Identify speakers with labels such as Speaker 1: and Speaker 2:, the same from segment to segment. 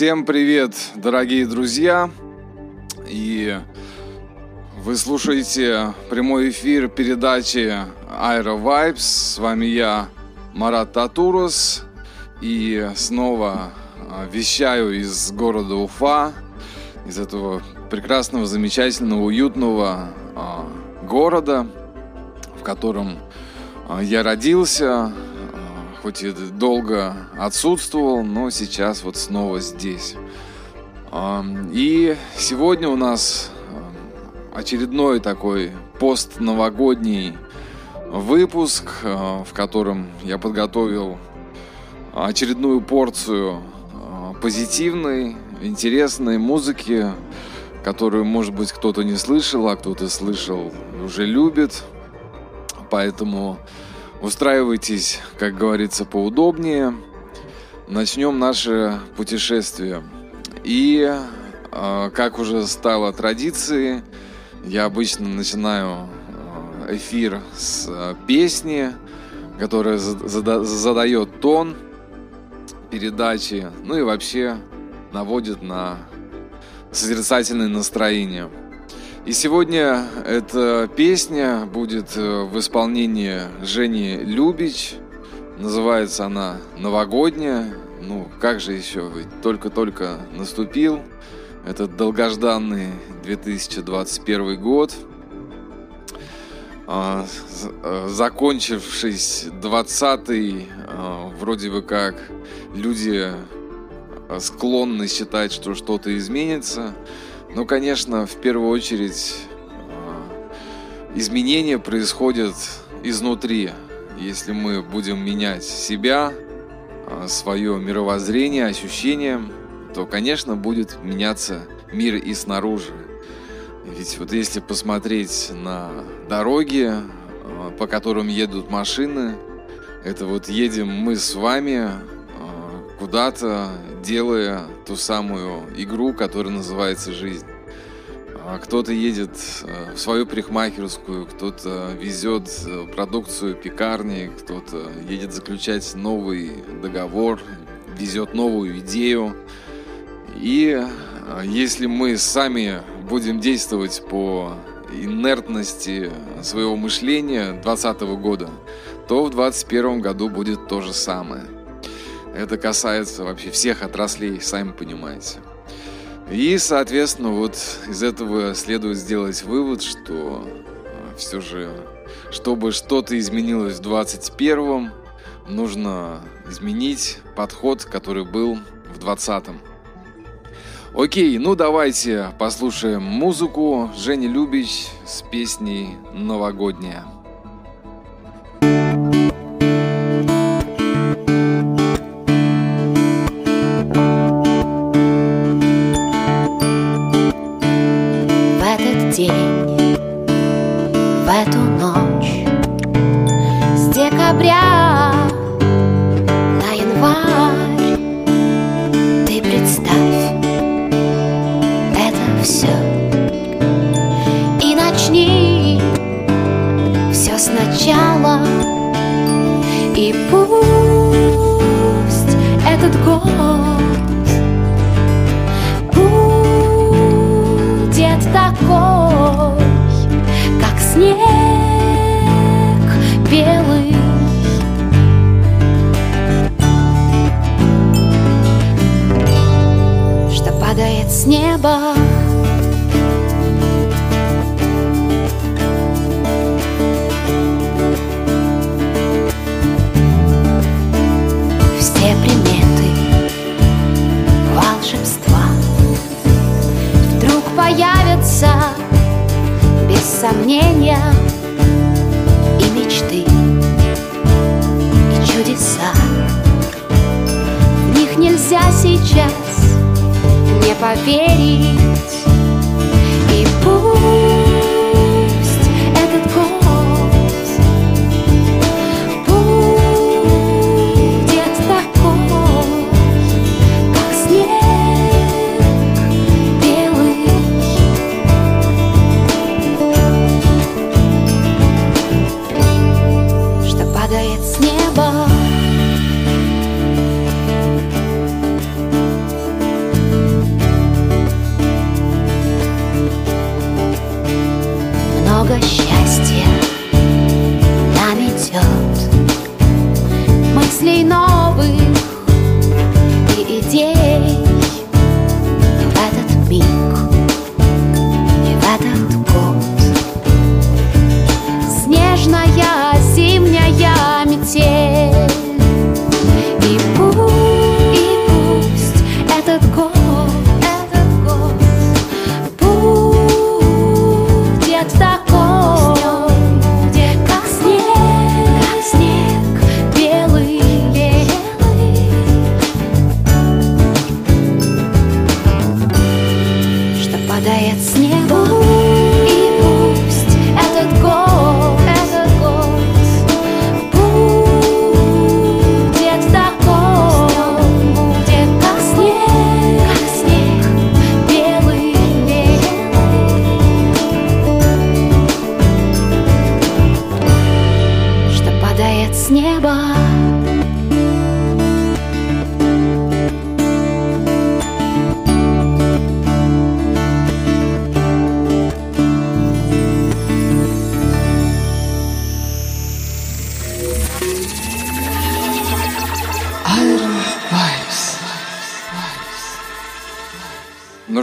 Speaker 1: Всем привет, дорогие друзья! И вы слушаете прямой эфир передачи Aero Vibes. С вами я, Марат Татурус. И снова а, вещаю из города Уфа, из этого прекрасного, замечательного, уютного а, города, в котором а, я родился, хоть и долго отсутствовал, но сейчас вот снова здесь. И сегодня у нас очередной такой постновогодний выпуск, в котором я подготовил очередную порцию позитивной, интересной музыки, которую, может быть, кто-то не слышал, а кто-то слышал, уже любит. Поэтому Устраивайтесь, как говорится, поудобнее. Начнем наше путешествие. И, а, как уже стало традицией, я обычно начинаю а, эфир с а, песни, которая задает тон передачи, ну и вообще наводит на созерцательное настроение. И сегодня эта песня будет э, в исполнении Жени Любич. Называется она «Новогодняя». Ну, как же еще, ведь только-только наступил этот долгожданный 2021 год. А, э, закончившись 20-й, а, вроде бы как люди э, склонны считать, что что-то изменится – ну, конечно, в первую очередь э, изменения происходят изнутри. Если мы будем менять себя, э, свое мировоззрение, ощущения, то, конечно, будет меняться мир и снаружи. Ведь вот если посмотреть на дороги, э, по которым едут машины, это вот едем мы с вами куда-то, делая ту самую игру, которая называется жизнь. А кто-то едет э, в свою парикмахерскую, кто-то везет э, продукцию пекарни, кто-то едет заключать новый договор, везет новую идею. И э, если мы сами будем действовать по инертности своего мышления 2020 года, то в 2021 году будет то же самое – это касается вообще всех отраслей, сами понимаете. И, соответственно, вот из этого следует сделать вывод, что э, все же, чтобы что-то изменилось в 21-м, нужно изменить подход, который был в 20-м. Окей, ну давайте послушаем музыку Жени Любич с песней «Новогодняя».
Speaker 2: сомнения и мечты и чудеса. В них нельзя сейчас не поверить.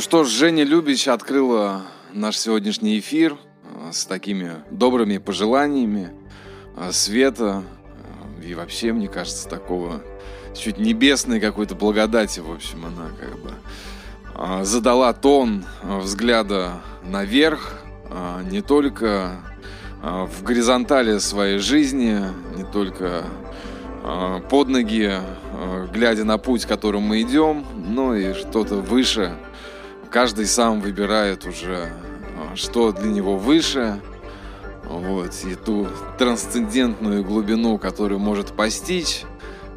Speaker 1: Что ж, Женя Любич открыла наш сегодняшний эфир э, с такими добрыми пожеланиями э, света э, и вообще, мне кажется, такого чуть небесной какой-то благодати, в общем, она как бы задала тон взгляда наверх, не только в горизонтали своей жизни, не только под ноги, глядя на путь, которым мы идем, но и что-то выше – каждый сам выбирает уже, а, что для него выше, вот, и ту трансцендентную глубину, которую может постичь.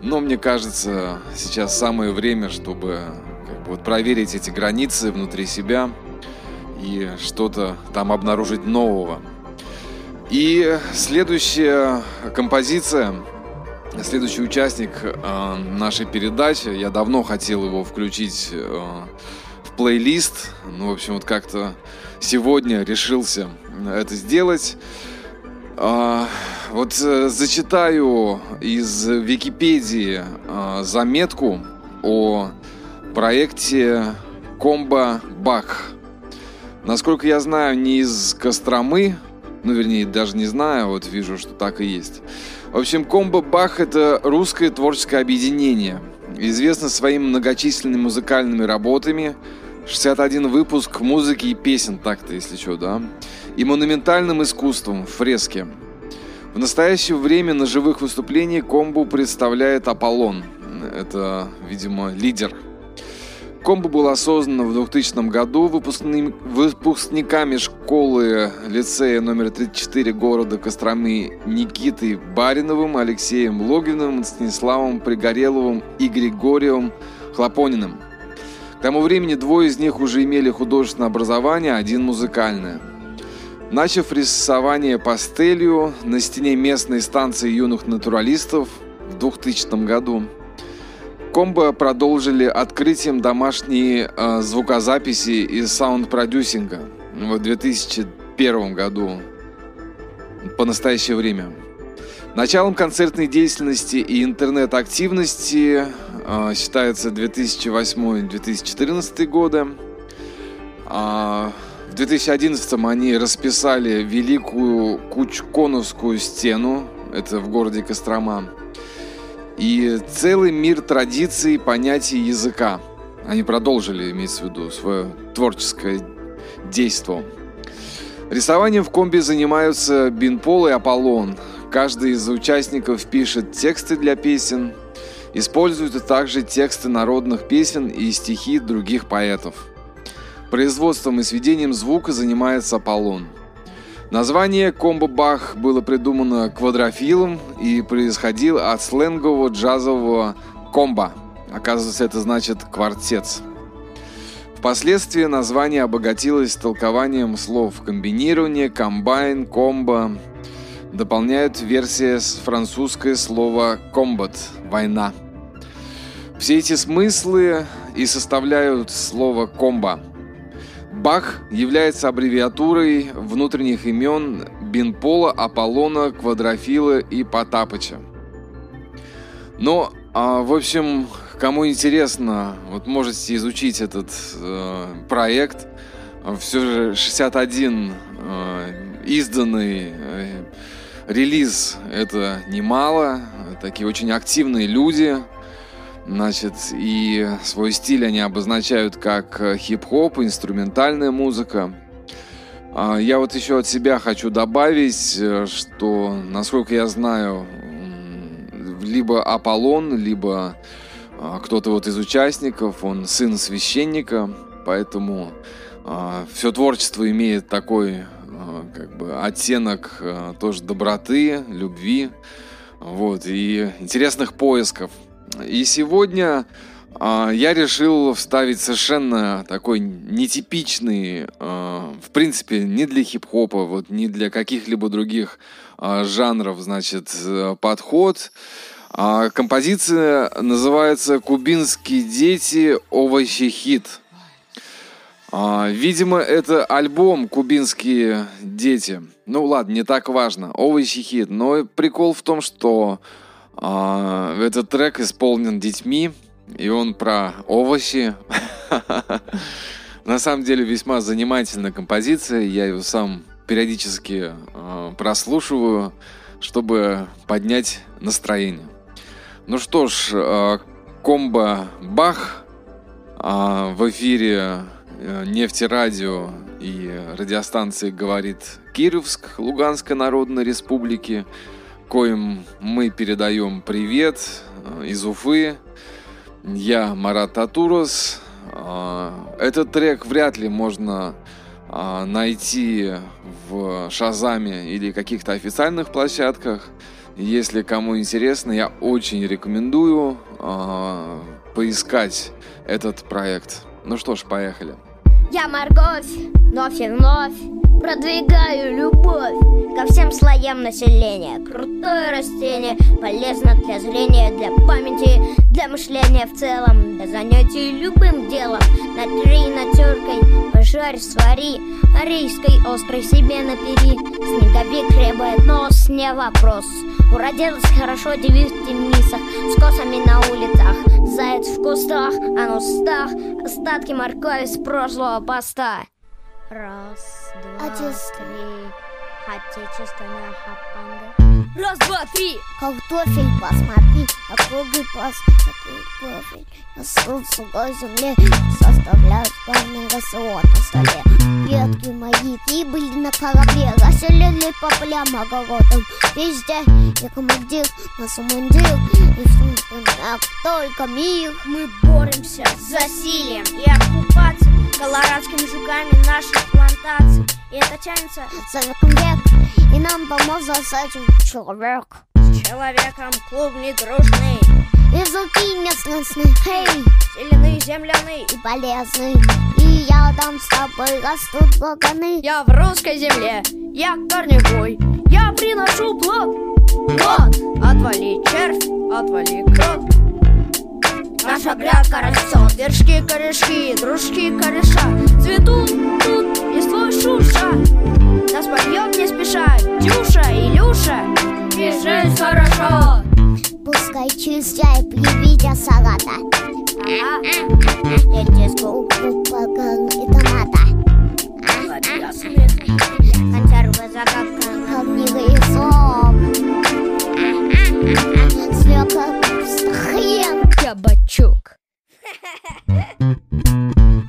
Speaker 1: Но мне кажется, сейчас самое время, чтобы как бы, вот, проверить эти границы внутри себя и что-то там обнаружить нового. И следующая композиция, следующий участник э, нашей передачи, я давно хотел его включить э, плейлист. Ну, в общем, вот как-то сегодня решился это сделать. А, вот э, зачитаю из Википедии а, заметку о проекте Комбо Бах. Насколько я знаю, не из Костромы, ну, вернее, даже не знаю, вот вижу, что так и есть. В общем, Комбо Бах – это русское творческое объединение, известно своими многочисленными музыкальными работами – 61 выпуск музыки и песен, так-то, если что, да. И монументальным искусством, фрески. В настоящее время на живых выступлениях комбу представляет Аполлон. Это, видимо, лидер. Комбо было создано в 2000 году выпускниками школы лицея номер 34 города Костромы Никитой Бариновым, Алексеем Логиновым, Станиславом Пригореловым и Григорием Хлопониным – к тому времени двое из них уже имели художественное образование, один музыкальное. Начав рисование пастелью на стене местной станции юных натуралистов в 2000 году, Комбо продолжили открытием домашней э, звукозаписи и саунд-продюсинга в 2001 году по настоящее время. Началом концертной деятельности и интернет-активности считается 2008-2014 годы. А в 2011 они расписали Великую Кучконовскую стену, это в городе Кострома, и целый мир традиций, понятий языка. Они продолжили, имеется в виду, свое творческое действие. Рисованием в комби занимаются Бинпол и Аполлон – Каждый из участников пишет тексты для песен, используют также тексты народных песен и стихи других поэтов. Производством и сведением звука занимается Аполлон. Название комбо-бах было придумано квадрофилом и происходило от сленгового джазового комбо. Оказывается, это значит квартет. Впоследствии название обогатилось толкованием слов комбинирование, комбайн, комбо, дополняют версия с французское слово «combat» – «война». Все эти смыслы и составляют слово «комбо». Бах является аббревиатурой внутренних имен Бинпола, Аполлона, Квадрофила и Потапыча. Но, а, в общем, кому интересно, вот можете изучить этот э, проект. Все же 61 э, изданный э, релиз это немало. Такие очень активные люди. Значит, и свой стиль они обозначают как э, хип-хоп, инструментальная музыка. А я вот еще от себя хочу добавить, э, что, насколько я знаю, либо Аполлон, либо а, кто-то вот из участников, он сын священника, поэтому а, все творчество имеет такой как бы оттенок тоже доброты, любви, вот, и интересных поисков. И сегодня э, я решил вставить совершенно такой нетипичный, э, в принципе, не для хип-хопа, вот не для каких-либо других э, жанров, значит, подход. А композиция называется «Кубинские дети. Овощи хит». А, видимо, это альбом «Кубинские дети». Ну ладно, не так важно. Овощи хит. Но прикол в том, что а, этот трек исполнен детьми, и он про овощи. На самом деле весьма занимательная композиция. Я ее сам периодически а, прослушиваю, чтобы поднять настроение. Ну что ж, а, комбо Бах в эфире э, Нефти Радио и радиостанции говорит Кировск Луганской Народной Республики коим мы передаем привет э, из Уфы. Я Марат Татурос. Э, этот трек вряд ли можно найти в Шазаме или каких-то официальных площадках. Если кому интересно, я очень рекомендую поискать этот проект. Ну что ж, поехали.
Speaker 3: Я морковь, вновь и вновь продвигаю любовь ко всем слоям населения. Крутое растение, полезно для зрения, для памяти, для мышления в целом, для занятий любым делом. Натри натеркой, пожарь, свари, арийской острой себе напери. Снеговик хлебает нос, не вопрос. Уродилась хорошо, девиз в темницах, с косами на улицах. Заяц в кустах, а на устах остатки моркови с прошлого поста. Раз, два, три. Отечественная хапанга. Раз, два, три. Картофель, посмотри, округлый пас, такой профиль. На сухой земле составляют главный рацион на столе. Предки мои прибыли на корабле, расселили по полям, огородам. Везде я командир, на самом деле, и в только мир. Мы боремся с засилием и оккупацией колорадскими жуками наших плантаций. И это тянется за век, и нам поможет с этим человек. С человеком клуб не дружный. И звуки местностные, хей. Зеленые, земляные и полезные И я там с тобой растут ваганы Я в русской земле, я корневой Я приношу плод, плод Отвали червь, отвали крот Наша грядка растет, вершки, корешки, дружки, кореша. Цветут тут и свой шуша Нас поет не спеша. Дюша, Илюша И жизнь хорошо. Пускай чистяй при виде салата Эти скупы покон и томата. Консервы загадка Как книга и フフフ。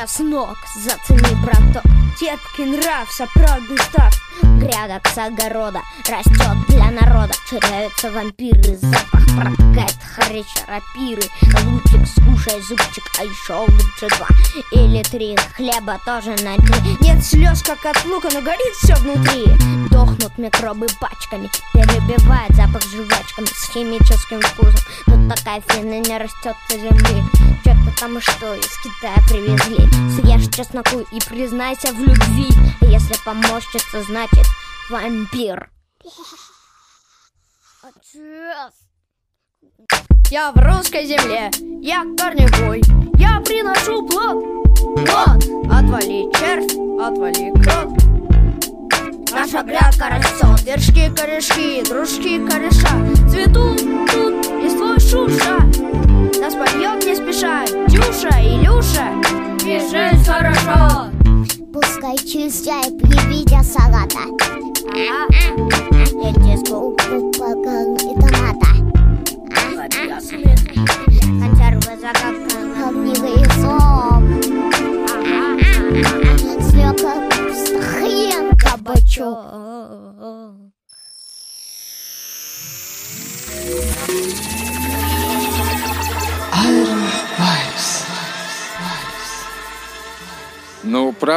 Speaker 3: Чеснок, зацени, браток Терпкий нрав, сопрок став. Грядок с огорода Растет для народа. Теряются вампиры Запах протекает хреча рапиры. Лучик, скушай зубчик А еще лучше два. Или три Хлеба тоже на три Нет слез, как от лука Но горит все внутри. Дохнут микробы пачками Перебивает запах жвачками С химическим вкусом. Но такая фина не растет на земле. Что-то там что из Китая привезли Съешь чесноку и признайся в любви. Если помощница, значит вампир. Я в русской земле, я корневой. Я приношу плод, плод Отвали червь, отвали крот Наша грядка растет, вершки, корешки, дружки, кореша. Цветут тут и свой шуша Нас подъем не спеша. Дюша, Илюша Бежать хорошо.
Speaker 4: Пускай чистяй привидя салата. Эти скупы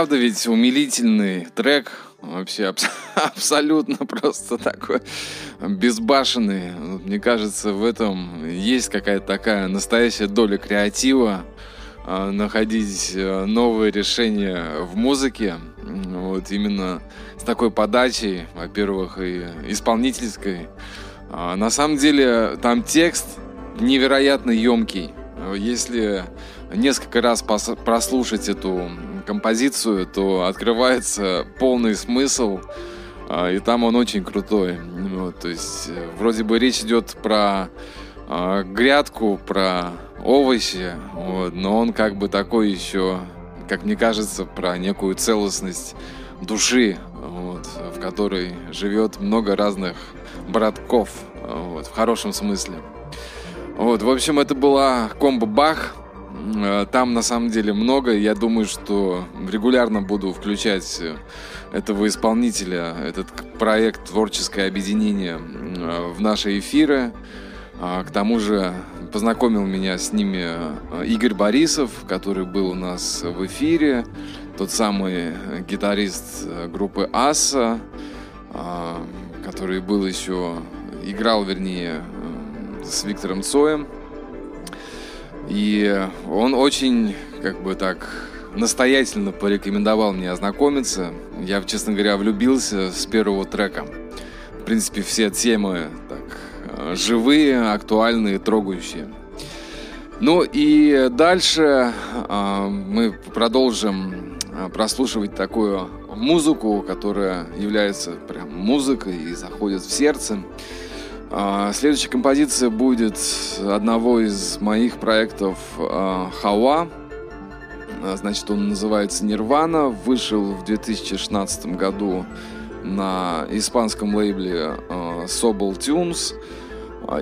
Speaker 1: правда ведь умилительный трек, вообще абс- абсолютно просто такой безбашенный. Мне кажется, в этом есть какая-то такая настоящая доля креатива, а, находить э, новые решения в музыке. Вот именно с такой подачей, во-первых, и исполнительской. А, На самом деле там текст невероятно емкий. Если несколько раз прослушать эту композицию, то открывается полный смысл, а, и там он очень крутой. Вот, то есть э, вроде бы речь идет про а, грядку, про овощи, вот, но он как бы такой еще, как мне кажется, про некую целостность души, вот, в которой живет много разных братков, вот, в хорошем смысле. Вот, в общем, это была комбо Бах. Э, Там на самом деле много. Я думаю, что регулярно буду включать э, этого исполнителя, этот проект «Творческое объединение» э, в наши эфиры. А, К тому же познакомил меня с ними Игорь Борисов, который был у нас в эфире. Тот самый гитарист группы «Аса», а, который был еще, играл, вернее, с Виктором Цоем. И он очень, как бы так, настоятельно порекомендовал мне ознакомиться. Я, честно говоря, влюбился с первого трека. В принципе, все темы так, э, живые, актуальные, трогающие. Ну и дальше а, мы продолжим а, прослушивать такую музыку, которая является прям музыкой и заходит в сердце. А, Следующая композиция будет одного из моих проектов а, Хауа. А, Значит, он называется Нирвана. Вышел в 2016 году на испанском лейбле Sobel Tunes.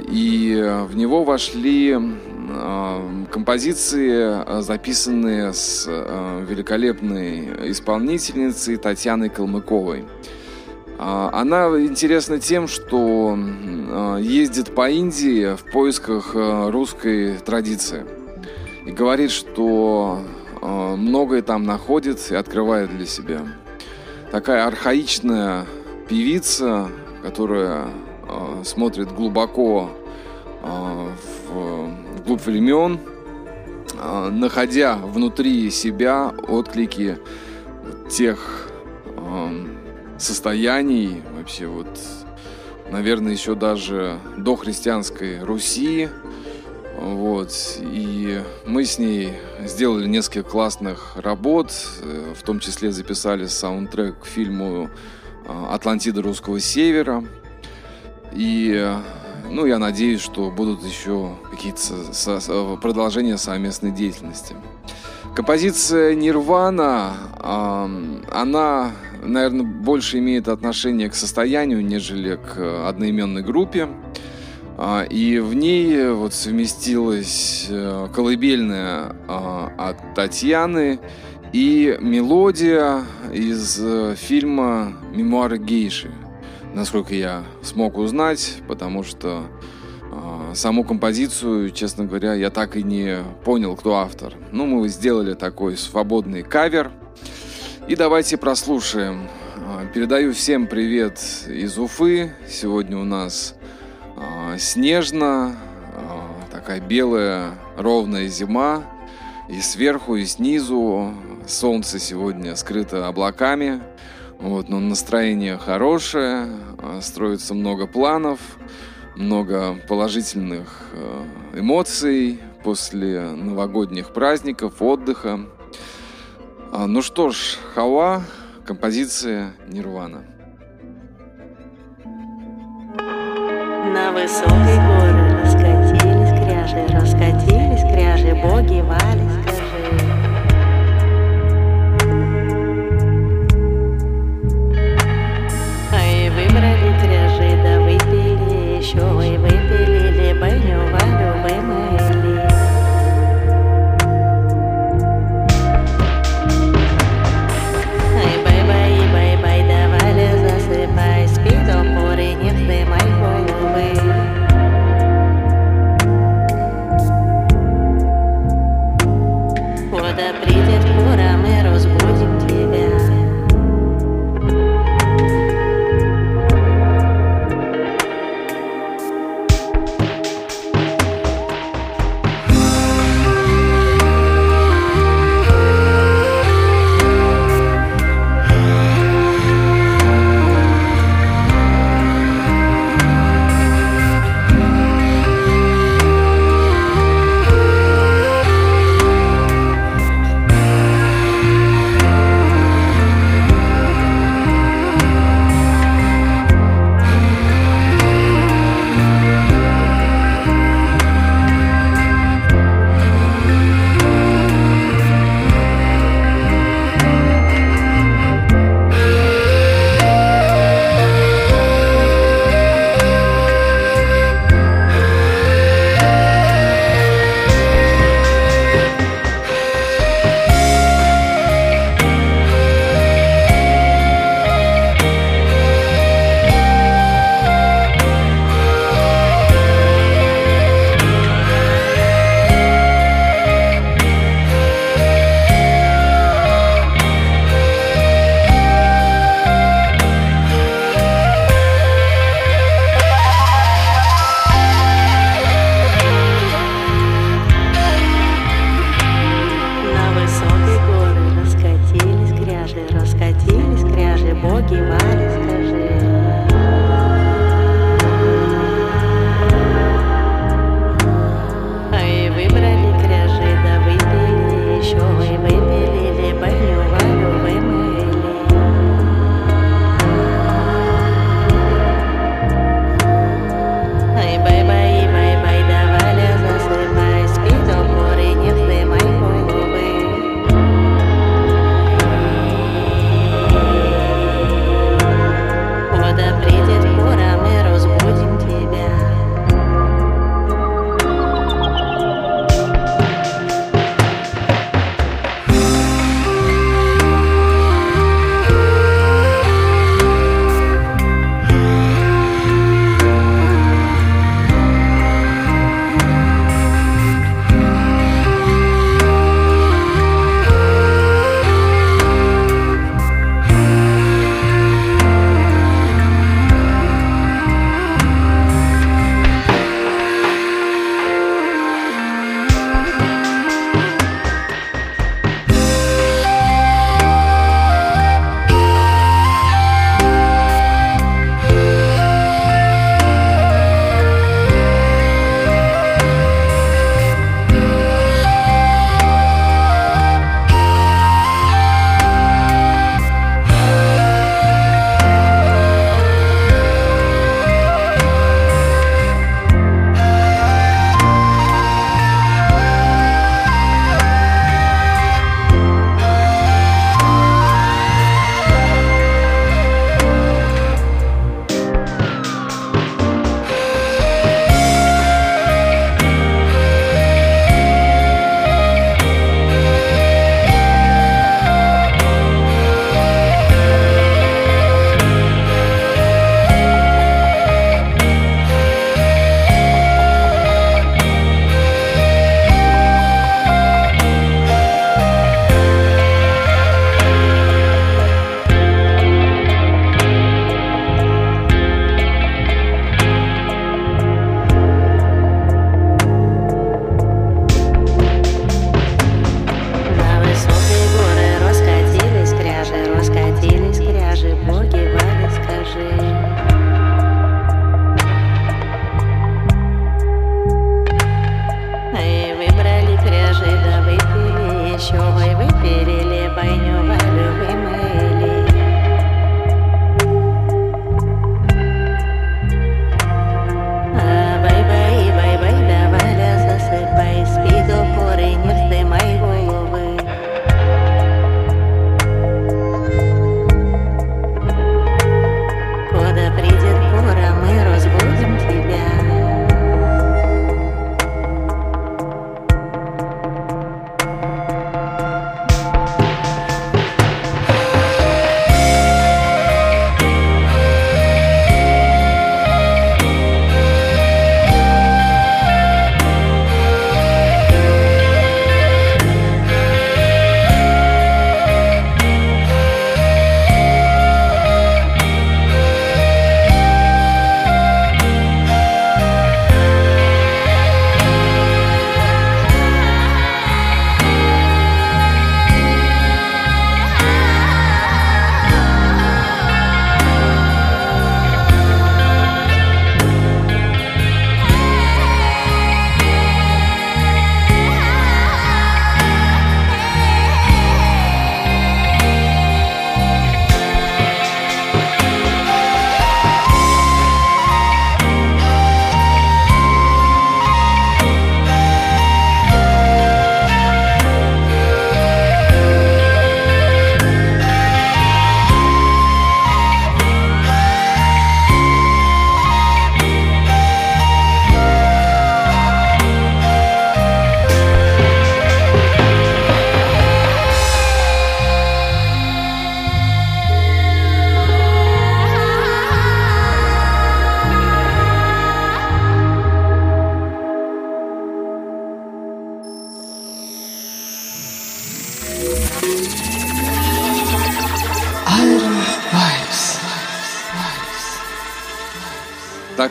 Speaker 1: И в него вошли композиции, записанные с великолепной исполнительницей Татьяной Калмыковой. А, Она интересна тем, что а, ездит по Индии в поисках а, русской традиции. И говорит, что многое там находит и открывает для себя. Такая архаичная певица, которая смотрит глубоко в глубь времен, находя внутри себя отклики тех состояний, вообще вот, наверное, еще даже до христианской Руси. Вот. И мы с ней сделали несколько классных работ, э, в том числе записали саундтрек к фильму а, «Атлантида русского севера». И, э, ну, я надеюсь, что будут еще какие-то продолжения совместной деятельности. Композиция Нирвана, она, наверное, больше имеет отношение к состоянию, нежели к одноименной группе. А, И в ней вот совместилась э, колыбельная а, от Татьяны и мелодия из э, фильма «Мемуары гейши», насколько я смог узнать, потому что а, саму композицию, честно говоря, я так и не понял, кто автор. Ну, мы сделали такой свободный кавер. И давайте прослушаем. А, Передаю всем привет из Уфы. Сегодня у нас а, снежно, а, такая белая ровная зима. И сверху, и снизу солнце сегодня скрыто облаками. Вот, но настроение хорошее, строится много планов, много положительных эмоций после новогодних праздников, отдыха. А, ну что ж, Хава, композиция Нирвана.
Speaker 5: На высокой горе раскатились кряжи, раскатились кряжи, боги вали, скажи. А и выбрали кряжи, да выпили еще, и выпили, либо не увалю, мы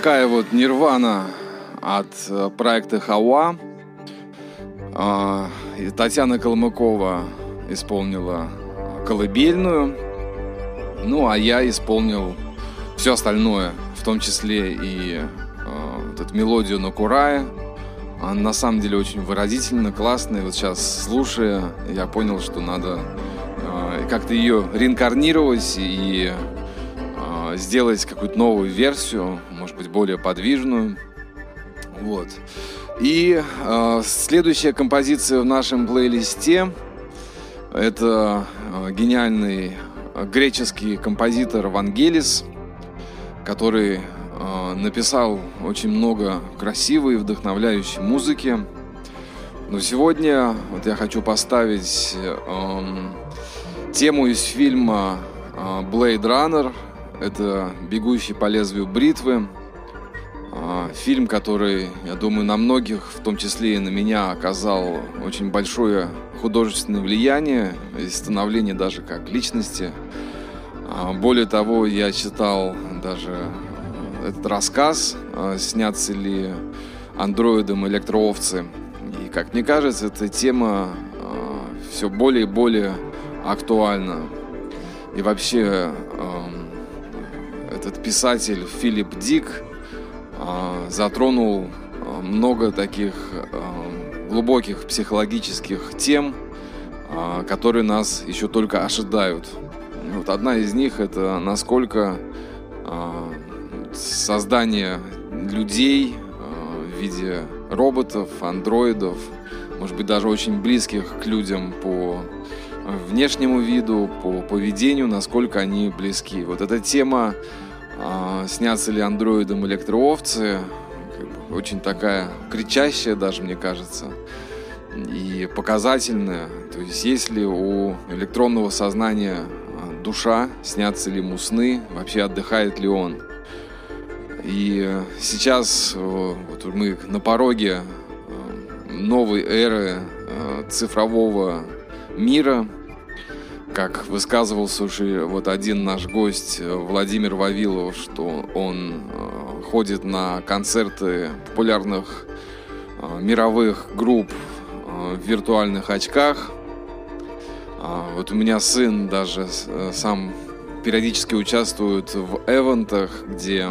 Speaker 1: Такая вот нирвана от э, проекта Хауа. А, Татьяна Калмыкова исполнила колыбельную. Ну, а я исполнил все остальное, в том числе и э, вот эту мелодию на Курае. Она на самом деле очень выразительно, классная. Вот сейчас, слушая, я понял, что надо э, как-то ее реинкарнировать и сделать какую-то новую версию, может быть, более подвижную. Вот. И э, следующая композиция в нашем плейлисте это э, гениальный э, греческий композитор Вангелис, который э, написал очень много красивой и вдохновляющей музыки. Но сегодня вот я хочу поставить э, тему из фильма э, Blade Runner. Это «Бегущий по лезвию бритвы». Э, фильм, который, я думаю, на многих, в том числе и на меня, оказал очень большое художественное влияние и становление даже как личности. А, Более того, я читал даже этот рассказ, а, снятся ли андроидом электроовцы. И, как мне кажется, эта тема все более и более актуальна. И вообще, этот писатель Филипп Дик а, затронул а, много таких а, глубоких психологических тем, которые нас еще только ожидают. Вот одна из них это насколько создание людей в виде роботов, андроидов, может быть даже очень близких к людям по внешнему виду, по поведению, насколько они близки. Вот эта тема а, снятся ли андроидом электроовцы, как бы очень такая кричащая даже, мне кажется, и показательная. То есть есть ли у электронного сознания а, душа, снятся ли ему сны, вообще отдыхает ли он. И сейчас э, вот мы на пороге э, новой эры э, цифрового мира – как высказывался уже вот один наш гость э, Владимир Вавилов, что он э, ходит на концерты популярных э, мировых групп в виртуальных очках. А, вот у меня сын даже сам периодически участвует в эвентах, где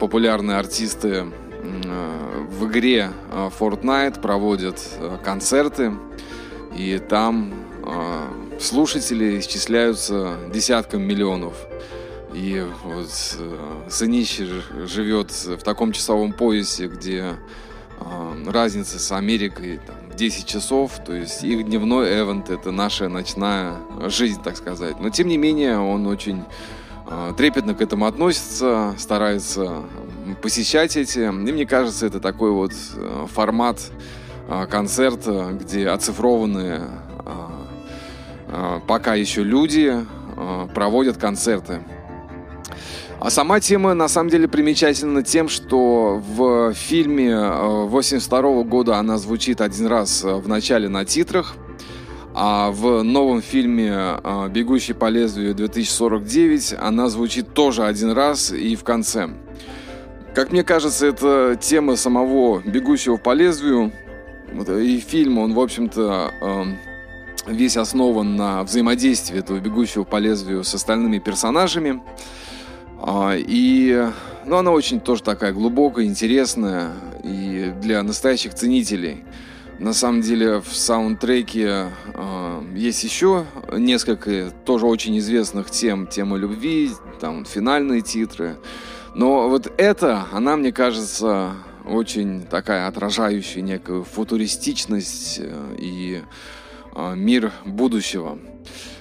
Speaker 1: популярные артисты в игре Fortnite проводят концерты, и там слушатели исчисляются десятком миллионов. И вот э, Сынище живет в таком часовом поясе, где а, разница с Америкой там, 10 часов, то есть их дневной эвент это наша ночная жизнь, так сказать. Но тем не менее он очень а, трепетно к этому относится, старается посещать эти. И мне кажется, это такой вот э, формат концерта, где оцифрованные а, пока еще люди а, проводят концерты. А сама тема на самом деле примечательна тем, что в фильме 82 а, года она звучит один раз в начале на титрах, а в новом фильме «Бегущий по лезвию 2049» она звучит тоже один раз и в конце. Как мне кажется, это тема самого «Бегущего по лезвию», и фильм, он, в общем-то, весь основан на взаимодействии этого бегущего по лезвию с остальными персонажами. А, и ну, она очень тоже такая глубокая, интересная и для настоящих ценителей. На самом деле в саундтреке э, есть еще несколько тоже очень известных тем. Тема любви, там финальные титры. Но вот эта, она, мне кажется, очень такая отражающая некую футуристичность э, и Э, мир будущего.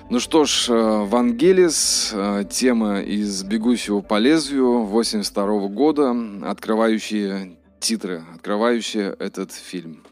Speaker 1: Ну что ж, э, Вангелис, э, тема из «Бегущего по лезвию» 82 года, открывающие титры, открывающие этот фильм.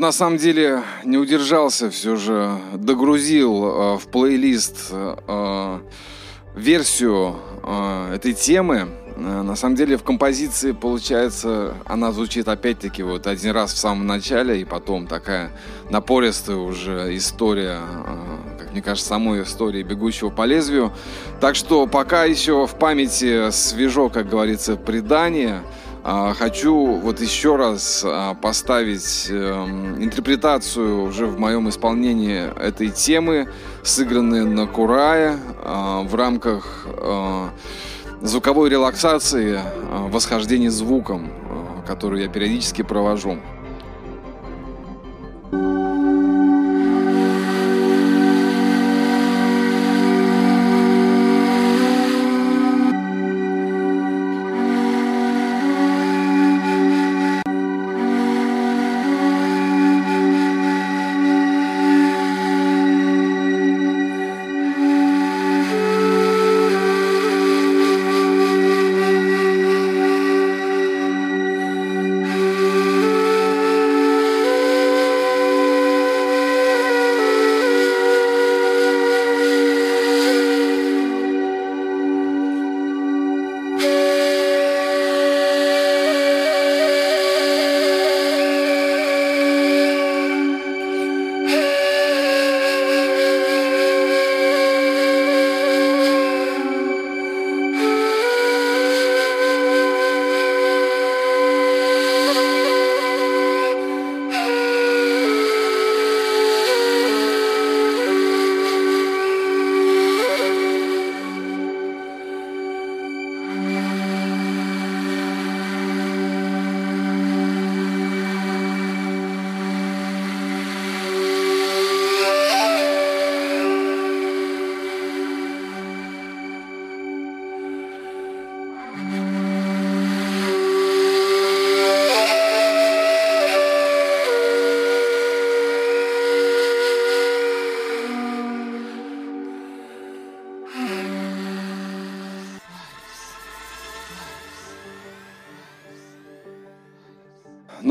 Speaker 1: На самом деле не удержался, все же догрузил э, в плейлист э, версию э, этой темы. Э, на самом деле в композиции получается, она звучит опять-таки вот один раз в самом начале и потом такая напористая уже история, э, как мне кажется, самой истории бегущего по лезвию. Так что пока еще в памяти свежо, как говорится, предание. А, хочу вот еще раз а, поставить эм, интерпретацию уже в моем исполнении этой темы, сыгранной на Курае а, в рамках звуковой релаксации, восхождения звуком, которую я периодически провожу.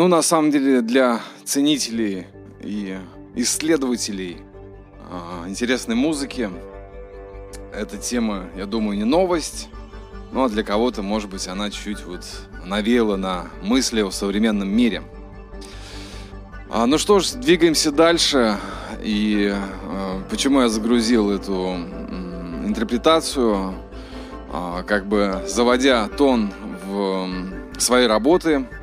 Speaker 1: На самом деле, для ценителей и исследователей э, интересной музыки эта тема, я думаю, не новость. Ну, а для кого-то, может быть, она чуть-чуть вот навеяла на мысли о современном мире. А, ну что ж, двигаемся дальше. И э, почему я загрузил эту э, интерпретацию, э, как бы заводя тон в э, своей работы –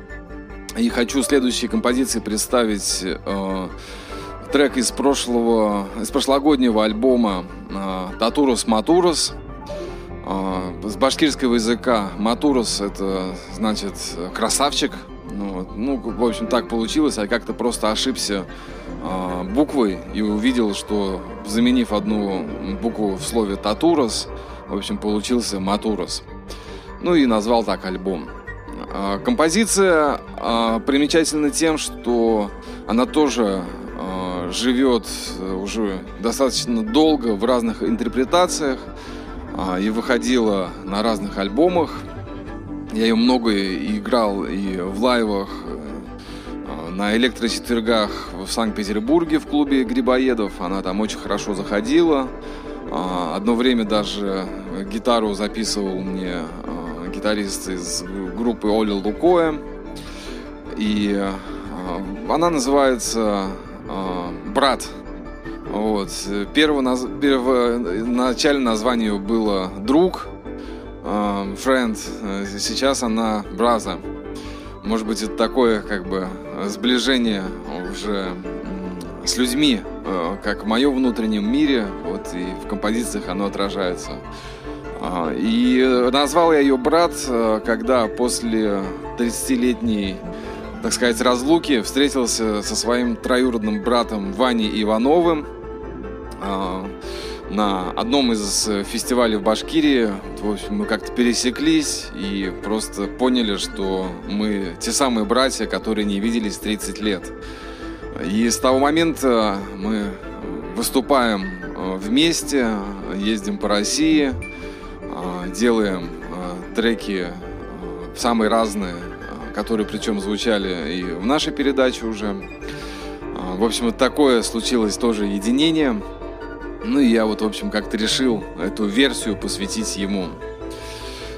Speaker 1: и хочу следующие композиции представить э, трек из прошлого, из прошлогоднего альбома э, Татурус Матурус. Э, с башкирского языка Матурус это значит красавчик. Ну, вот. ну, в общем, так получилось. Я как-то просто ошибся э, буквой и увидел, что заменив одну букву в слове Татурус, в общем, получился Матурус. Ну и назвал так альбом. А, композиция а, примечательна тем, что она тоже а, живет э, уже достаточно долго в разных интерпретациях и выходила на разных альбомах. Я ее много играл и в лайвах, э, на электрочетвергах в Санкт-Петербурге в клубе Грибоедов. Она там очень хорошо заходила. Одно время даже гитару записывал мне гитарист из группы Оли Лукоя. И э, она называется э, «Брат». Вот. Первое, наз... Название было «Друг», э, «Friend». Сейчас она «Браза». Может быть, это такое как бы сближение уже с людьми, как в моем внутреннем мире, вот и в композициях оно отражается. А, и назвал я ее брат, э, когда после 30-летней, так сказать, разлуки встретился со своим троюродным братом Ваней Ивановым а, на одном из фестивалей в Башкирии. В общем, мы как-то пересеклись и просто поняли, что мы те самые братья, которые не виделись 30 лет. И с того момента мы выступаем э, вместе, ездим по России – делаем а, треки а, самые разные, которые причем звучали и в нашей передаче уже. в общем, такое случилось тоже единение. Ну и я вот, в общем, как-то решил эту версию посвятить ему.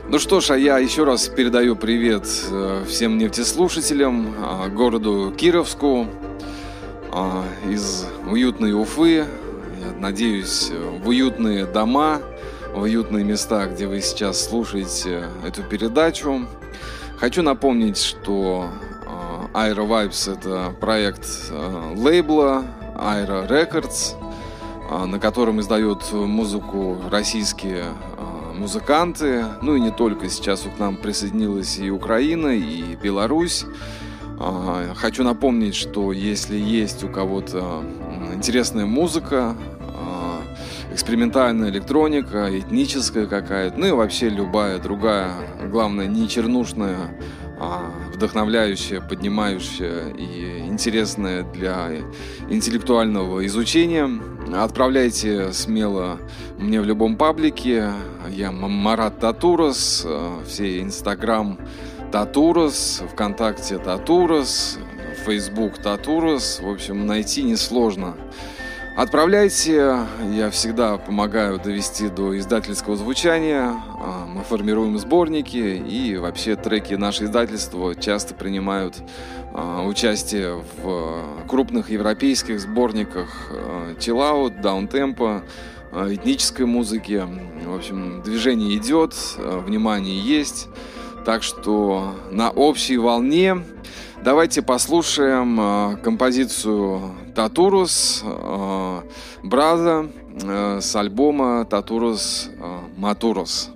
Speaker 1: Ну что ж, а я еще раз передаю привет э, всем нефтеслушателям, а, городу Кировску а, из уютной Уфы. Надеюсь, в уютные дома, уютные места, где вы сейчас слушаете эту передачу. Хочу напомнить, что Aero Vibes это проект лейбла Aero Records – а, на котором издают музыку российские музыканты. Ну и не только. Сейчас к нам присоединилась и Украина, и Беларусь. Хочу напомнить, что если есть у кого-то интересная музыка, экспериментальная электроника, этническая какая-то, ну и вообще любая другая, главное, не чернушная а, вдохновляющая, поднимающая и интересная для интеллектуального изучения. Отправляйте смело мне в любом паблике. Я Марат Татурас, а, все Инстаграм Татурас, ВКонтакте Татурас, Фейсбук Татурас. В общем, найти несложно. Отправляйте, я всегда помогаю довести до издательского звучания. А, мы формируем сборники и вообще треки нашего издательства часто принимают а, участие в крупных европейских сборниках out, даунтемпа, этнической музыки. В общем, движение идет, внимание есть. Так что на общей волне Давайте послушаем э, композицию Татурус э, Браза э, с альбома Татурус Матурус.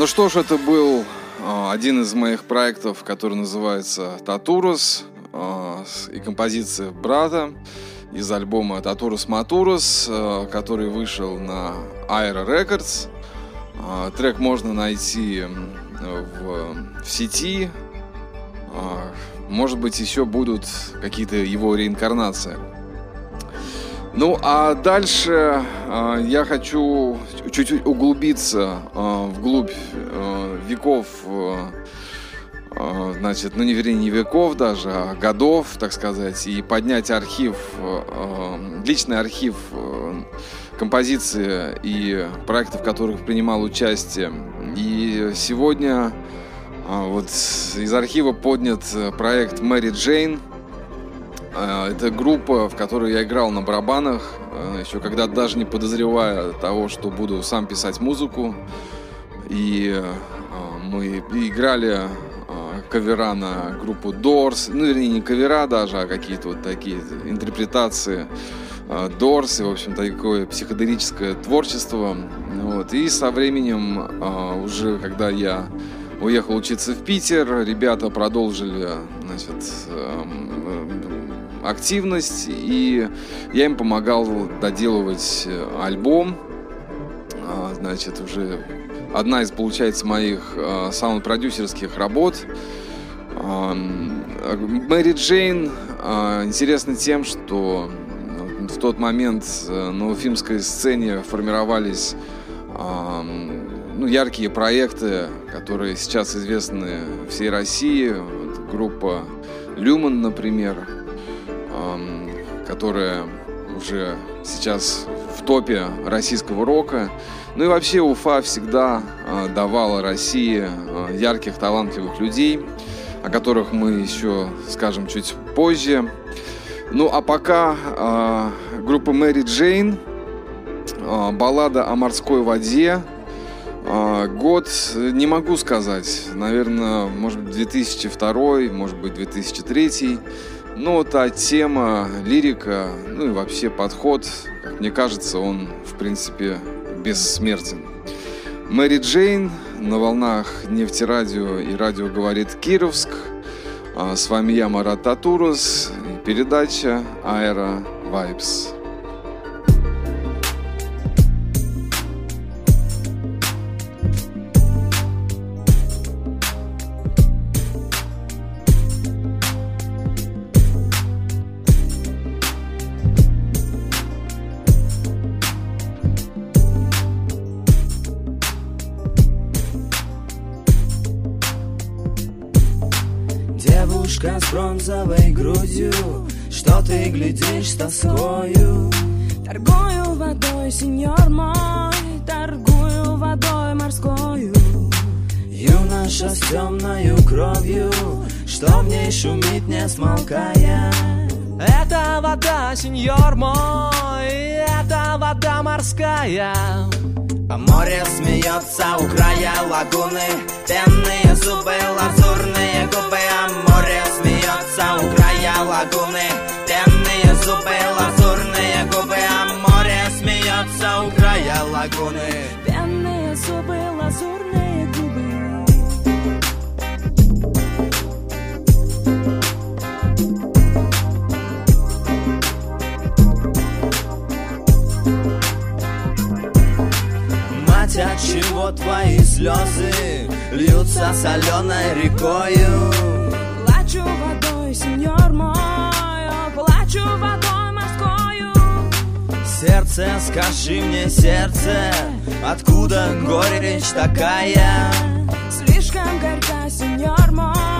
Speaker 1: Ну что ж, это был а, один из моих проектов, который называется «Татурус» а, и композиция брата из альбома «Татурус Матурус», а, который вышел на Aero Records. Трек можно найти в, в сети. Может быть, еще будут какие-то его реинкарнации. Ну, а дальше а, я хочу чуть-чуть углубиться а, вглубь а, веков, а, значит, ну не вернее не веков даже, а годов, так сказать, и поднять архив, а, личный архив а, композиции и проектов, в которых принимал участие. И сегодня а, вот из архива поднят э, проект Мэри Джейн. А, Это группа, в которой я играл на барабанах, э, еще когда даже не подозревая того, что буду сам писать музыку. И э, мы играли э, кавера на группу Doors, ну, вернее, не кавера даже, а какие-то вот такие интерпретации э, Doors, и, в общем, такое психоделическое творчество. Вот. И со временем, э, уже когда я уехал учиться в Питер, ребята продолжили, значит, эм, э, активность, и я им помогал доделывать э, альбом. А, Значит, уже одна из, получается, моих э, саунд-продюсерских работ. Э, Мэри Джейн э, интересна тем, что в тот момент э, на уфимской сцене формировались ну, яркие проекты, которые сейчас известны всей России. Вот группа Люман, например, которая уже сейчас в топе российского рока. Ну и вообще Уфа всегда а, давала России а, ярких, талантливых людей, о которых мы еще скажем чуть позже. Ну а пока а, группа Мэри Джейн, баллада о морской воде, Год э, не могу сказать. Наверное, может быть 2002, может быть 2003. Но та тема, лирика, ну и вообще подход, как мне кажется, он в принципе бессмертен. Мэри Джейн на волнах нефтерадио и радио говорит Кировск. А С вами я, Марат Татурус, передача Аэро Vibes.
Speaker 6: С тоскою
Speaker 7: Торгую водой, сеньор мой, торгую водой морскою.
Speaker 6: Юноша с темною кровью Что в ней шумит, не смолкая
Speaker 8: Это вода, сеньор мой, это вода морская.
Speaker 6: По море смеется у края лагуны Пенные зубы, лазурные губы А море смеется у края лагуны зубы, лазурные губы А море смеется у края лагуны.
Speaker 7: Пенные зубы, лазурные губы.
Speaker 6: Мать, от чего твои слезы Льются соленой рекою?
Speaker 7: Плачу водой, сеньор мой,
Speaker 6: Сердце, скажи мне, сердце Откуда горечь такая?
Speaker 7: Слишком горька, сеньор мой,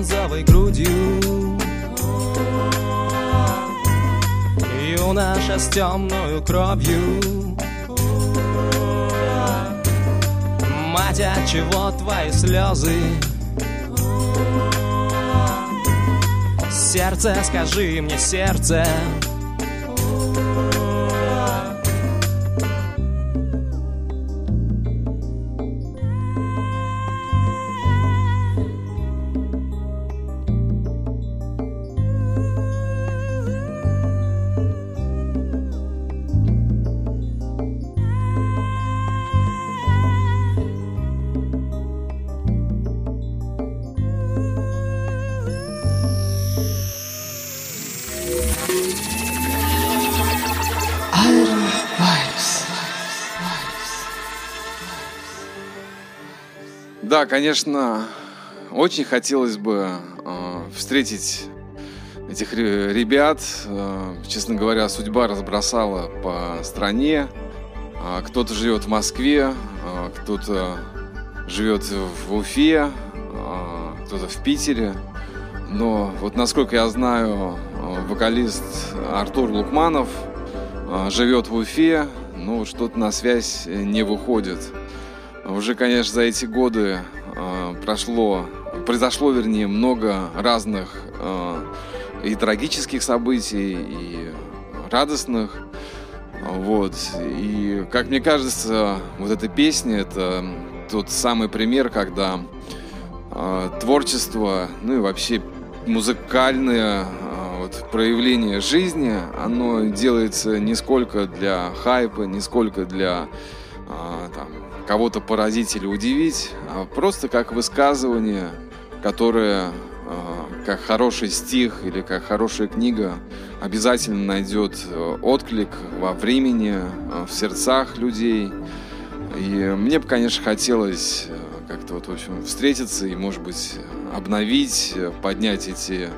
Speaker 8: бронзовой грудью. Наша с темную кровью. Мать, от чего твои слезы? Сердце, скажи мне, сердце
Speaker 1: Да, конечно, очень хотелось бы э, встретить этих ре- ребят. Э, честно говоря, судьба разбросала по стране. А кто-то живет в Москве, а кто-то живет в Уфе, а кто-то в Питере. Но вот насколько я знаю, э, вокалист Артур Лукманов э, живет в Уфе, но что-то на связь не выходит. Уже, конечно, за эти годы э, прошло, произошло, вернее, много разных э, и трагических событий, и радостных. Вот. И, как мне кажется, вот эта песня — это тот самый пример, когда э, творчество, ну и вообще музыкальное э, вот, проявление жизни, оно делается не сколько для хайпа, не сколько для э, там, кого-то поразить или удивить, а просто как высказывание, которое, э, как хороший стих или как хорошая книга, обязательно найдет э, отклик во времени, э, в сердцах людей. И мне бы, конечно, хотелось э, как-то вот, в общем, встретиться и, может быть, обновить, поднять эти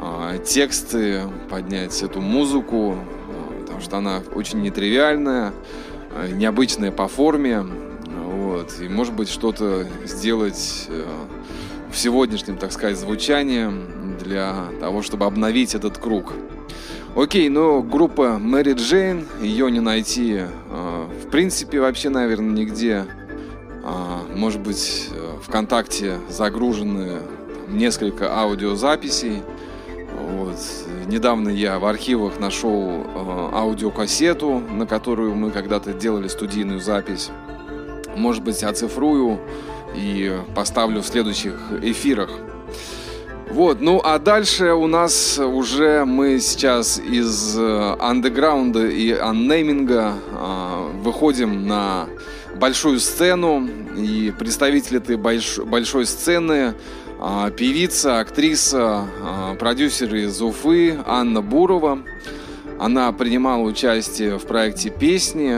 Speaker 1: э, тексты, поднять эту музыку, потому что она очень нетривиальная, необычная по форме, вот, и, может быть, что-то сделать э, в сегодняшнем, так сказать, звучании для того, чтобы обновить этот круг. Окей, ну, группа Мэри Джейн, ее не найти, э, в принципе, вообще, наверное, нигде. А, может быть, э, ВКонтакте загружены несколько аудиозаписей. Вот. Недавно я в архивах нашел аудиокассету, на которую мы когда-то делали студийную запись. Может быть, оцифрую и поставлю в следующих эфирах. Вот, ну а дальше у нас уже мы сейчас из э, андеграунда и аннейминга э, выходим на большую сцену. И представитель этой больш- большой сцены э, певица, актриса, э, продюсер из Уфы Анна Бурова. Она принимала участие в проекте «Песни»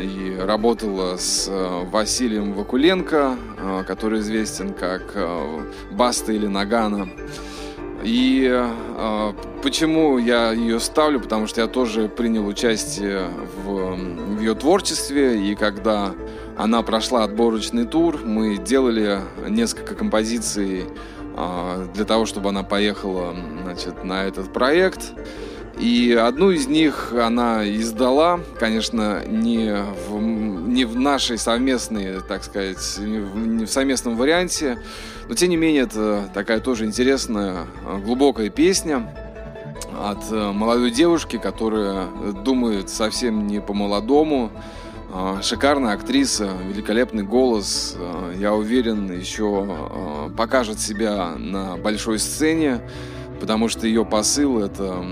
Speaker 1: и работала с э, Василием Вакуленко, э, который известен как э, Баста или Нагана. И э, почему я ее ставлю? Потому что я тоже принял участие в, в ее творчестве, и когда она прошла отборочный тур, мы делали несколько композиций э, для того, чтобы она поехала значит, на этот проект. И одну из них она издала, конечно, не в, не в нашей совместной, так сказать, не в, не в совместном варианте, но тем не менее это такая тоже интересная, э, глубокая песня от э, молодой девушки, которая думает совсем не по-молодому. Э, Шикарная актриса, великолепный голос. Я уверен, еще покажет себя на большой сцене, потому что ее посыл это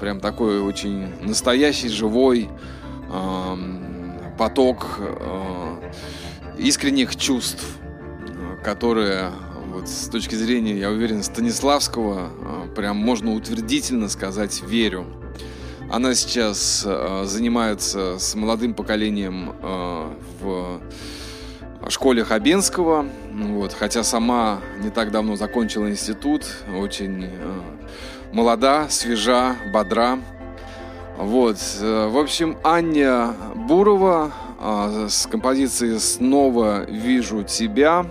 Speaker 1: прям такой очень настоящий, живой эм, поток э, искренних чувств, э, которые вот с точки зрения, я уверен, Станиславского, э, прям можно утвердительно сказать «верю». Она сейчас э, занимается с молодым поколением э, в школе Хабенского, вот, хотя сама не так давно закончила институт, очень э, молода, свежа, бодра. Вот, э, в общем, Аня Бурова э, с композицией «Снова вижу тебя».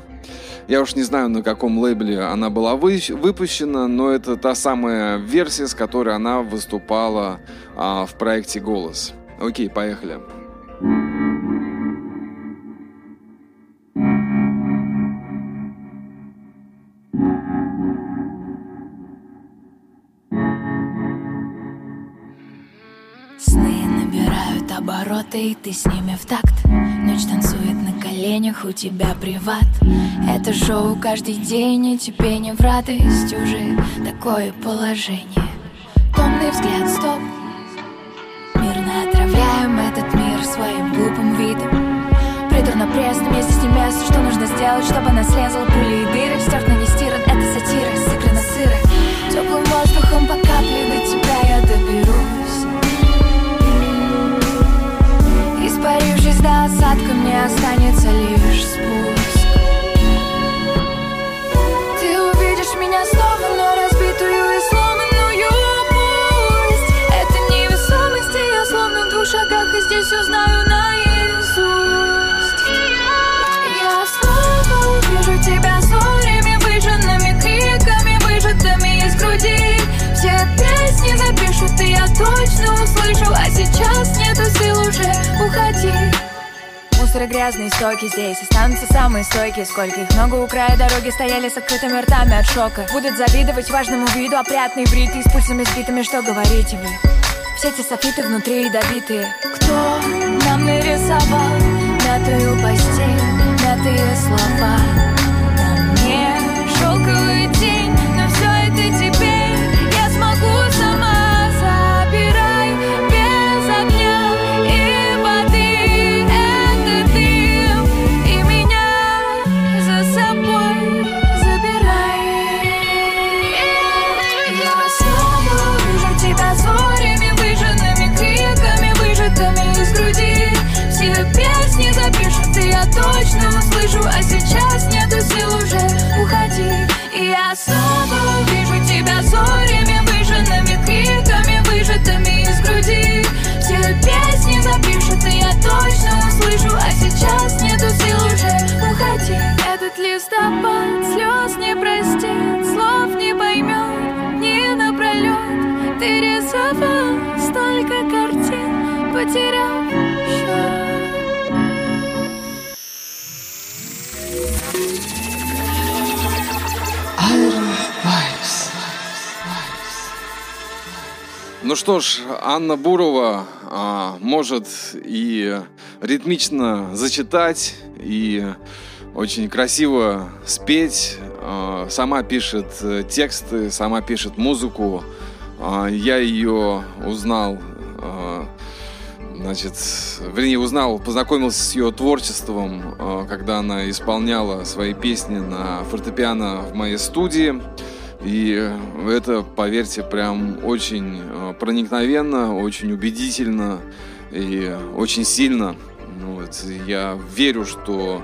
Speaker 1: Я уж не знаю, на каком лейбле она была вы- выпущена, но это та самая версия, с которой она выступала а, в проекте «Голос». Окей, поехали.
Speaker 2: Сны обороты, и ты с ними в такт. Ночь танцует на коленях, у тебя приват. Это шоу каждый день, и тебе не в радость уже Такое положение. Томный взгляд, стоп. Мирно отравляем этот мир своим глупым видом. Придурно пресно, вместе с ним место Что нужно сделать, чтобы она слезла пули и дыры. Стерт на нестиран, это сатира, сыграно сыро. Теплым воздухом по До осадка, мне останется лишь спуск Мусор и грязные стоки здесь. Останутся самые стойкие, сколько их много у края дороги Стояли с открытыми ртами от шока. Будут завидовать важному виду Опрятные бритые, с пульсами сбитыми. Что говорите вы? Все эти софиты внутри ядовитые. Кто нам нарисовал Мятую постель, мятые слова тебя зорями Выжженными криками, выжатыми из груди. Все песни запишут, и я точно услышу А сейчас нету сил уже уходи Этот листопад слез не простит Слов не поймет, не напролет Ты рисовал столько картин Потерял
Speaker 1: Ну что ж, Анна Бурова а, может и ритмично зачитать, и очень красиво спеть. а, сама пишет э, тексты, сама пишет музыку. А, я ее узнал, а, значит, вернее, узнал, познакомился с ее творчеством, а, когда она исполняла свои песни на фортепиано в моей студии. И это, поверьте, прям очень э, проникновенно, очень убедительно и очень сильно. Ну вот, я верю, что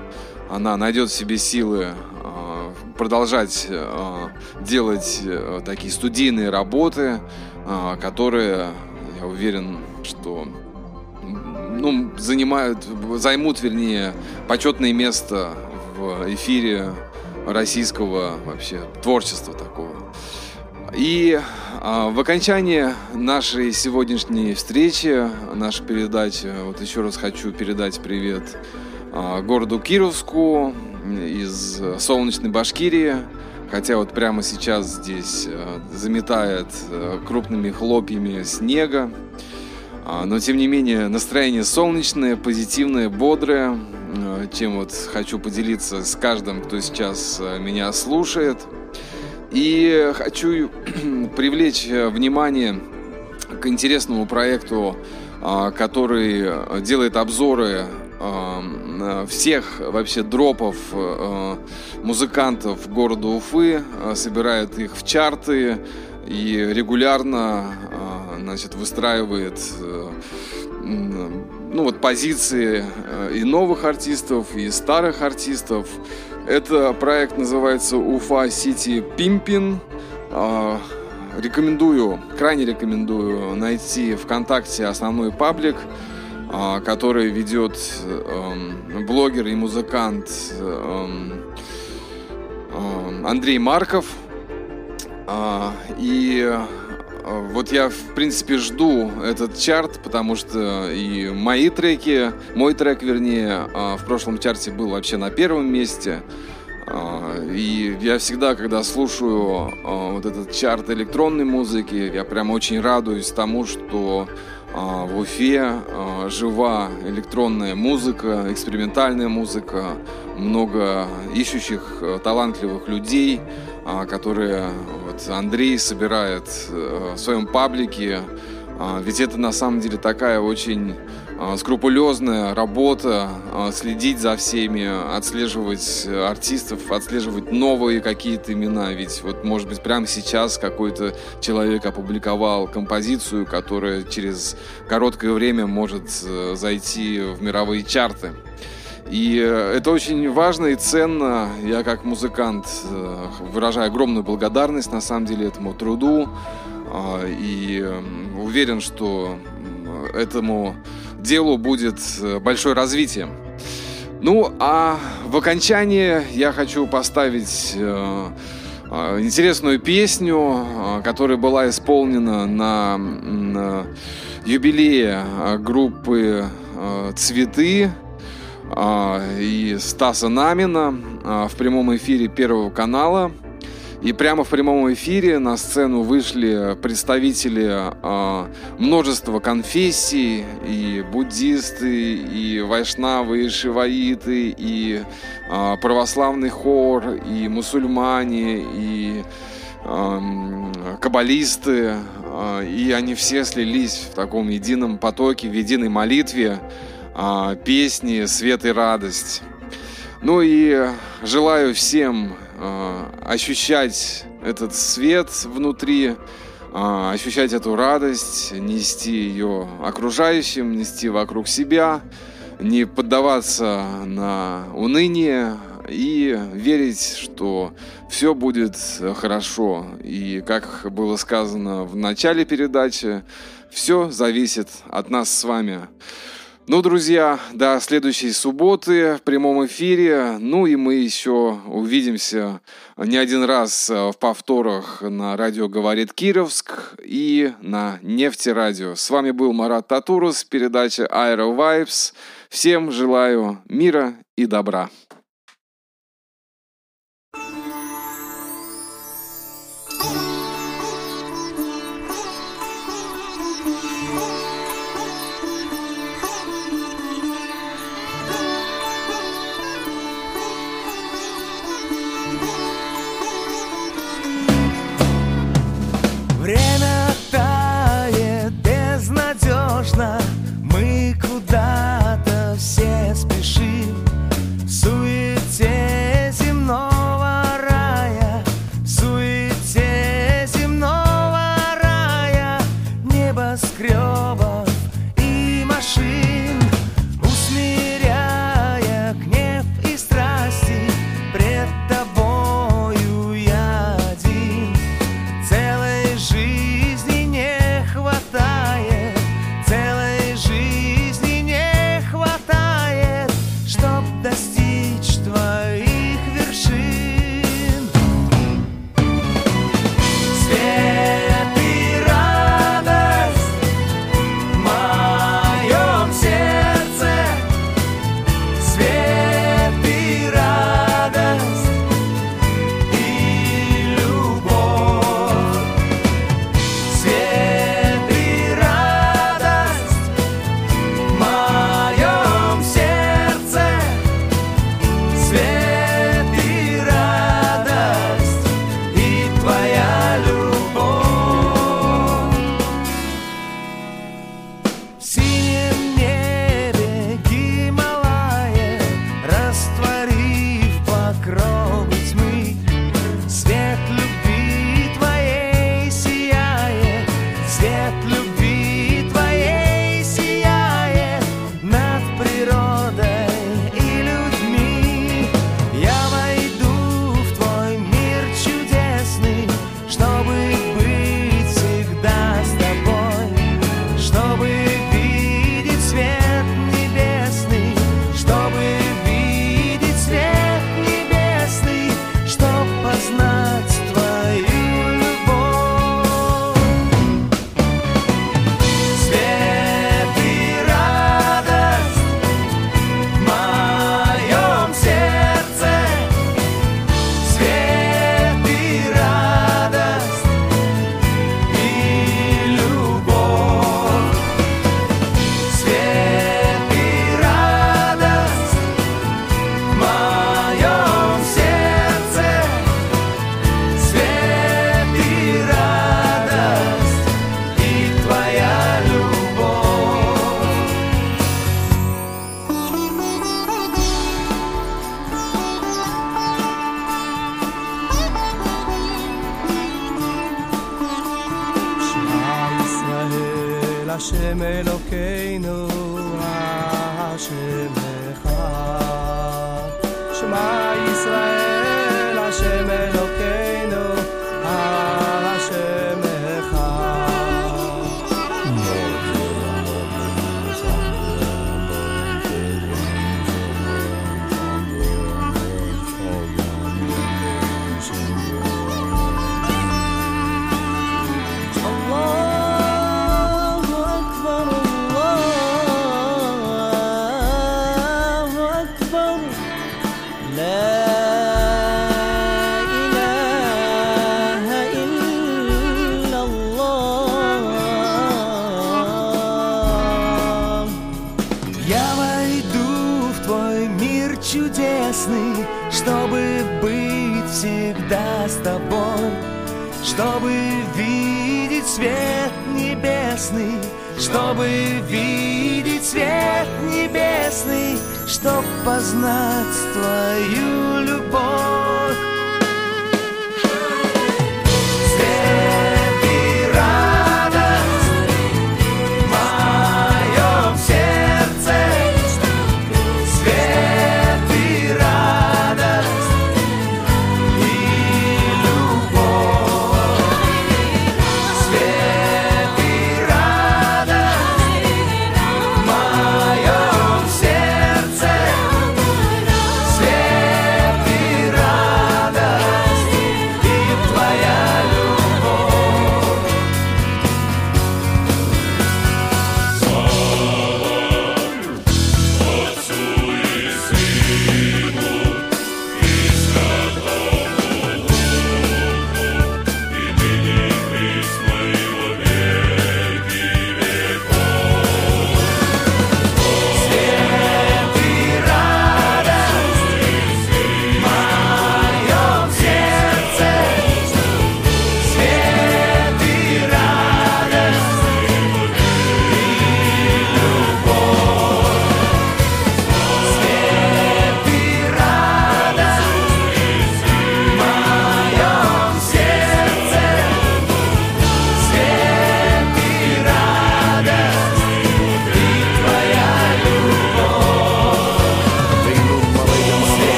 Speaker 1: она найдет в себе силы э, продолжать э, делать такие студийные работы, которые, я уверен, что ну, занимают, займут, вернее, почетное место в эфире российского вообще творчества такого. И а, в окончании нашей сегодняшней встречи, нашей передачи, вот еще раз хочу передать привет а, городу Кировску из солнечной Башкирии. Хотя вот прямо сейчас здесь а, заметает а, крупными хлопьями снега. А, Но тем не менее настроение солнечное, позитивное, бодрое. Чем вот хочу поделиться с каждым, кто сейчас а, меня слушает. И хочу привлечь э, внимание к интересному проекту, который делает обзоры всех вообще дропов музыкантов города Уфы, собирает их в чарты и регулярно значит, выстраивает э, ну вот позиции э, и новых артистов, и старых артистов. Это проект называется Уфа Сити Пимпин. А, Рекомендую, крайне рекомендую найти ВКонтакте основной паблик, а, который ведет эм, блогер и музыкант эм, Андрей Марков. А, И вот я, в принципе, жду этот чарт, потому что и мои треки, мой трек, вернее, а, в прошлом чарте был вообще на первом месте. А, И я всегда, когда слушаю а, вот этот чарт электронной музыки, я прям очень радуюсь тому, что в Уфе жива электронная музыка, экспериментальная музыка, много ищущих талантливых людей, которые вот Андрей собирает э, в своем паблике. А, Ведь это на самом деле такая очень а, скрупулезная работа, а, следить за всеми, отслеживать артистов, отслеживать новые какие-то имена. Ведь вот, может быть, прямо сейчас какой-то человек опубликовал композицию, которая через короткое время может э, зайти в мировые чарты. И э, это очень важно и ценно. Я как музыкант э, выражаю огромную благодарность на самом деле этому труду. А, И м, уверен, что м, этому делу будет э, большое развитие. Ну, а в окончании я хочу поставить э, э, интересную песню, э, которая была исполнена на, юбилее э, группы э, «Цветы» и Стаса Намина а, в прямом эфире Первого канала. И прямо в прямом эфире на сцену вышли представители а, множества конфессий, и буддисты, и вайшнавы, и шиваиты, и а, православный хор, и мусульмане, и каббалисты, а, и они все слились в таком едином потоке, в единой молитве, а, песни «Свет и радость». Ну и желаю всем а, ощущать этот свет внутри, а, ощущать эту радость, нести ее окружающим, нести вокруг себя, не поддаваться на уныние и верить, что все будет хорошо. И как было сказано в начале передачи, все зависит от нас с вами. Ну, друзья, до следующей субботы в прямом эфире. Ну и мы еще увидимся не один раз э, в повторах на радио «Говорит Кировск» и на Нефтерадио. С вами был Марат Татурус, передача Aero Vibes. Всем желаю мира и добра.